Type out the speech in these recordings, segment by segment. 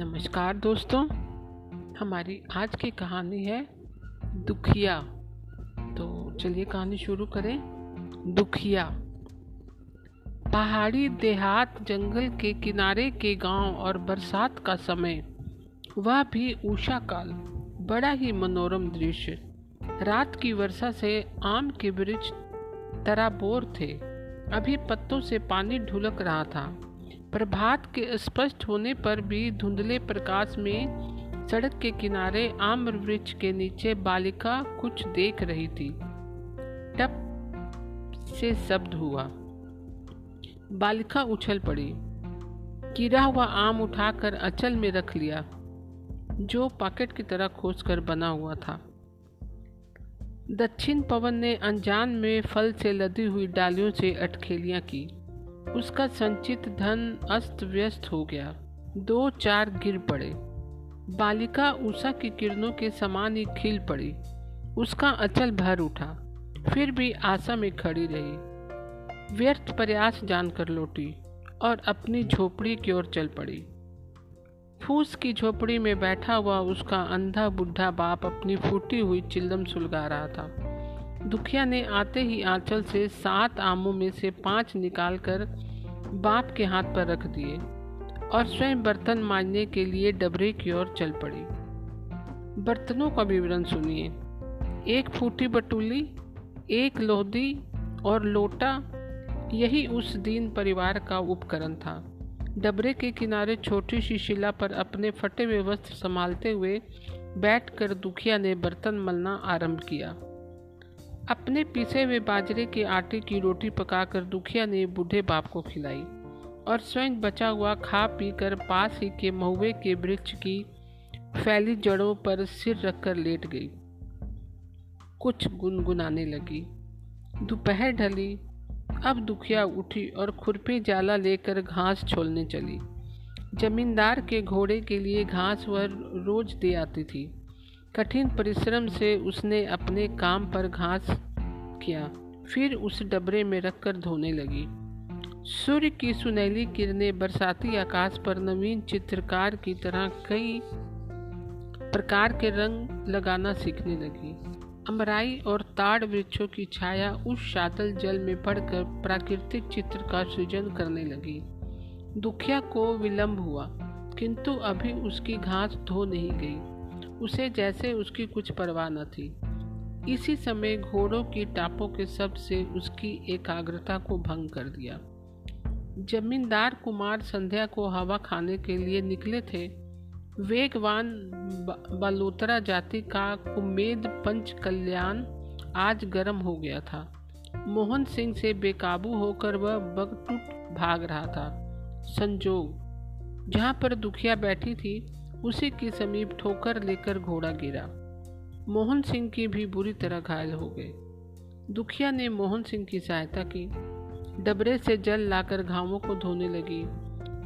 नमस्कार दोस्तों, हमारी आज की कहानी है दुखिया। तो चलिए कहानी शुरू करें। दुखिया। पहाड़ी देहात जंगल के किनारे के गाँव और बरसात का समय। वह भी ऊषा काल बड़ा ही मनोरम दृश्य। रात की वर्षा से आम के वृक्ष तराबोर थे। अभी पत्तों से पानी ढुलक रहा था। प्रभात के स्पष्ट होने पर भी धुंधले प्रकाश में सड़क के किनारे आम वृक्ष के नीचे बालिका कुछ देख रही थी। टप से शब्द हुआ। बालिका उछल पड़ी। गिरा हुआ आम उठाकर अचल में रख लिया, जो पॉकेट की तरह खोजकर बना हुआ था। दक्षिण पवन ने अनजान में फल से लदी हुई डालियों से अटखेलियाँ की। उसका संचित धन अस्त व्यस्त हो गया। दो चार गिर पड़े। बालिका उषा की किरणों के समान ही खिल पड़ी। उसका अचल भर उठा। फिर भी आशा में खड़ी रही। व्यर्थ प्रयास जानकर लौटी और अपनी झोपड़ी की ओर चल पड़ी। फूस की झोपड़ी में बैठा हुआ उसका अंधा बुढ़ा बाप अपनी फूटी हुई चिल्लम सुलगा रहा था। दुखिया ने आते ही आंचल से सात आमों में से पाँच निकालकर बाप के हाथ पर रख दिए और स्वयं बर्तन मांजने के लिए डबरे की ओर चल पड़ी। बर्तनों का विवरण सुनिए। एक फूटी बटुली, एक लोहदी और लोटा, यही उस दिन परिवार का उपकरण था। डबरे के किनारे छोटी सी शिला पर अपने फटे हुए वस्त्र संभालते हुए बैठकर दुखिया ने बर्तन मलना आरंभ किया। अपने पीसे हुए बाजरे के आटे की रोटी पकाकर दुखिया ने बूढ़े बाप को खिलाई और स्वयं बचा हुआ खा पी कर पास ही के महुए के वृक्ष की फैली जड़ों पर सिर रखकर लेट गई। कुछ गुनगुनाने लगी। दोपहर ढली। अब दुखिया उठी और खुरपी जाला लेकर घास छोलने चली। जमींदार के घोड़े के लिए घास वह रोज दे आती थी। कठिन परिश्रम से उसने अपने काम पर घास किया। फिर उस डबरे में रखकर धोने लगी। सूर्य की सुनहली किरणें बरसाती आकाश पर नवीन चित्रकार की तरह कई प्रकार के रंग लगाना सीखने लगी। अमराई और ताड़ वृक्षों की छाया उस शातल जल में पड़कर प्राकृतिक चित्र का सृजन करने लगी। दुखिया को विलंब हुआ, किंतु अभी उसकी घास धो नहीं गई। उसे जैसे उसकी कुछ परवाह न थी। इसी समय घोड़ों की टापों के शब्द से उसकी एकाग्रता को भंग कर दिया। जमींदार कुमार संध्या को हवा खाने के लिए निकले थे। वेगवान बलोतरा जाति का कुमेद पंच कल्याण आज गर्म हो गया था। मोहन सिंह से बेकाबू होकर वह बगटुट भाग रहा था। संजोग, जहाँ पर दुखिया बैठी थी उसी के समीप ठोकर लेकर घोड़ा गिरा। मोहन सिंह की भी बुरी तरह घायल हो गए। दुखिया ने मोहन सिंह की सहायता की। डबरे से जल लाकर घावों को धोने लगी।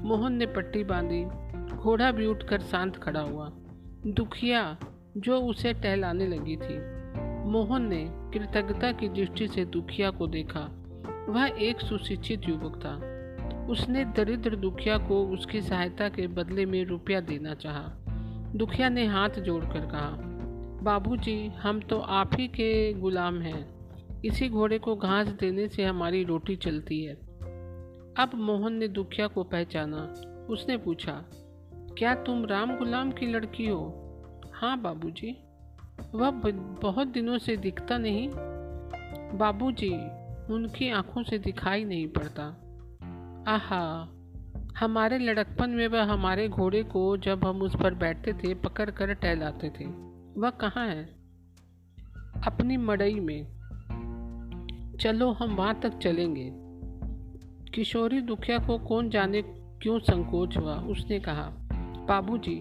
मोहन ने पट्टी बांधी। घोड़ा भी उठकर शांत खड़ा हुआ। दुखिया, जो उसे टहलाने लगी थी। मोहन ने कृतज्ञता की दृष्टि से दुखिया को देखा। वह एक सुशिक्षित युवक था। उसने दरिद्र दुखिया को उसकी सहायता के बदले में रुपया देना चाहा। दुखिया ने हाथ जोड़कर कहा बाबूजी, हम तो आप ही के गुलाम हैं। इसी घोड़े को घास देने से हमारी रोटी चलती है। अब मोहन ने दुखिया को पहचाना। उसने पूछा क्या तुम राम गुलाम की लड़की हो? हाँ बाबूजी। वह बहुत दिनों से दिखता नहीं? बाबूजी, उनकी आँखों से दिखाई नहीं पड़ता। आहा, हमारे लड़कपन में वह हमारे घोड़े को जब हम उस पर बैठते थे पकड़ कर टहलाते थे। वह कहाँ है? अपनी मड़ई में। चलो, हम वहाँ तक चलेंगे। किशोरी दुखिया को कौन जाने क्यों संकोच हुआ? उसने कहा, बाबूजी,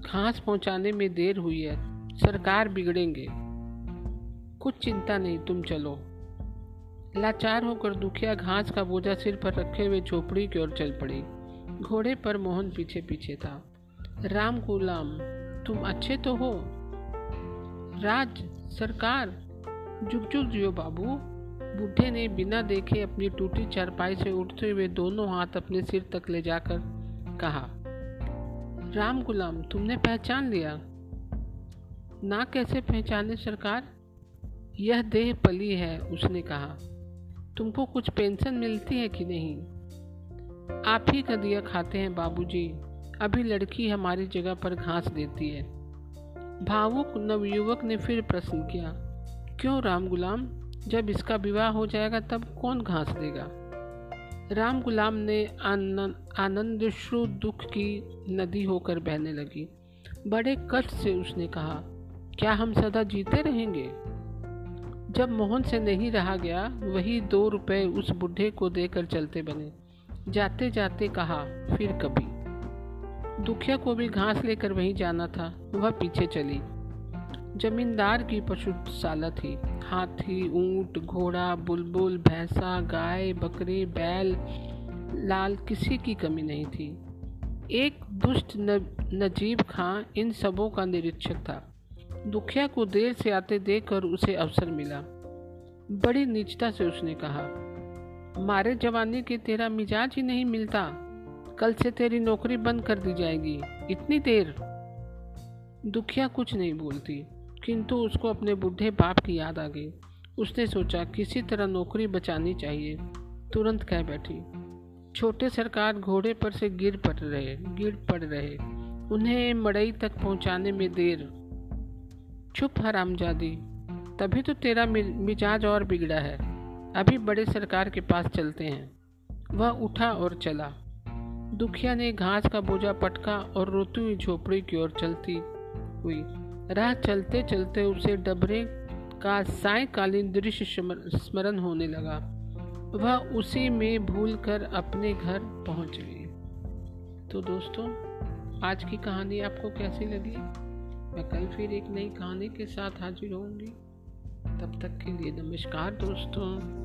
घास पहुँचाने में देर हुई है। सरकार बिगड़ेंगे। कुछ चिंता नहीं, तुम चलो। लाचार होकर दुखिया घास का बोझा सिर पर रखे हुए झोपड़ी की ओर चल पड़ी। घोड़े पर मोहन पीछे पीछे था। राम गुलाम तुम अच्छे तो हो? राज, सरकार जुग जुग जियो बाबू। बूढ़े ने बिना देखे अपनी टूटी चारपाई से उठते हुए दोनों हाथ अपने सिर तक ले जाकर कहा, राम गुलाम, तुमने पहचान लिया? ना, कैसे पहचाने सरकार? यह देह पली है, उसने कहा। तुमको कुछ पेंशन मिलती है कि नहीं? आप ही का दिया खाते हैं, बाबूजी। अभी लड़की हमारी जगह पर घास देती है। भावुक नवयुवक ने फिर प्रश्न किया, क्यों राम गुलाम? जब इसका विवाह हो जाएगा तब कौन घास देगा? राम गुलाम ने आनंद श्रु दुख की नदी होकर बहने लगी। बड़े कष्ट से उसने कहा, क्या हम सदा जीते रहेंगे? जब मोहन से नहीं रहा गया, वही दो रुपए उस बुढ़े को देकर चलते बने। जाते जाते कहा, फिर कभी। दुखिया को भी घास लेकर वहीं जाना था, वह पीछे चली। जमींदार की पशुशाला थी। हाथी, ऊँट, घोड़ा, बुलबुल, भैंसा, गाय, बकरे, बैल, लाल किसी की कमी नहीं थी। एक दुष्ट नजीब खां इन सबों का निरीक्षक था। दुखिया को देर से आते देखकर उसे अवसर मिला। बड़ी निचता से उसने कहा, मारे जवानी के तेरा मिजाज ही नहीं मिलता। कल से तेरी नौकरी बंद कर दी जाएगी। इतनी देर? दुखिया कुछ नहीं बोलती, किंतु उसको अपने बूढ़े बाप की याद आ गई। उसने सोचा, किसी तरह नौकरी बचानी चाहिए। तुरंत कह बैठी, छोटे सरकार घोड़े पर से गिर पड़ रहे, गिर पड़ रहे। उन्हें मड़ई तक पहुँचाने में देर। चुप हरामजादी तभी तो तेरा मिजाज और बिगड़ा है। अभी बड़े सरकार के पास चलते हैं। वह उठा और चला। दुखिया ने घास का बोझा पटका और रोती हुई झोपड़ी की ओर चलती हुई। राह चलते चलते उसे डबरे का सायकालीन दृश्य स्मरण होने लगा। वह उसी में भूलकर अपने घर पहुँच गई। तो दोस्तों, आज की कहानी आपको कैसी लगी? मैं कल फिर एक नई कहानी के साथ हाजिर होंगी तब तक के लिए नमस्कार दोस्तों।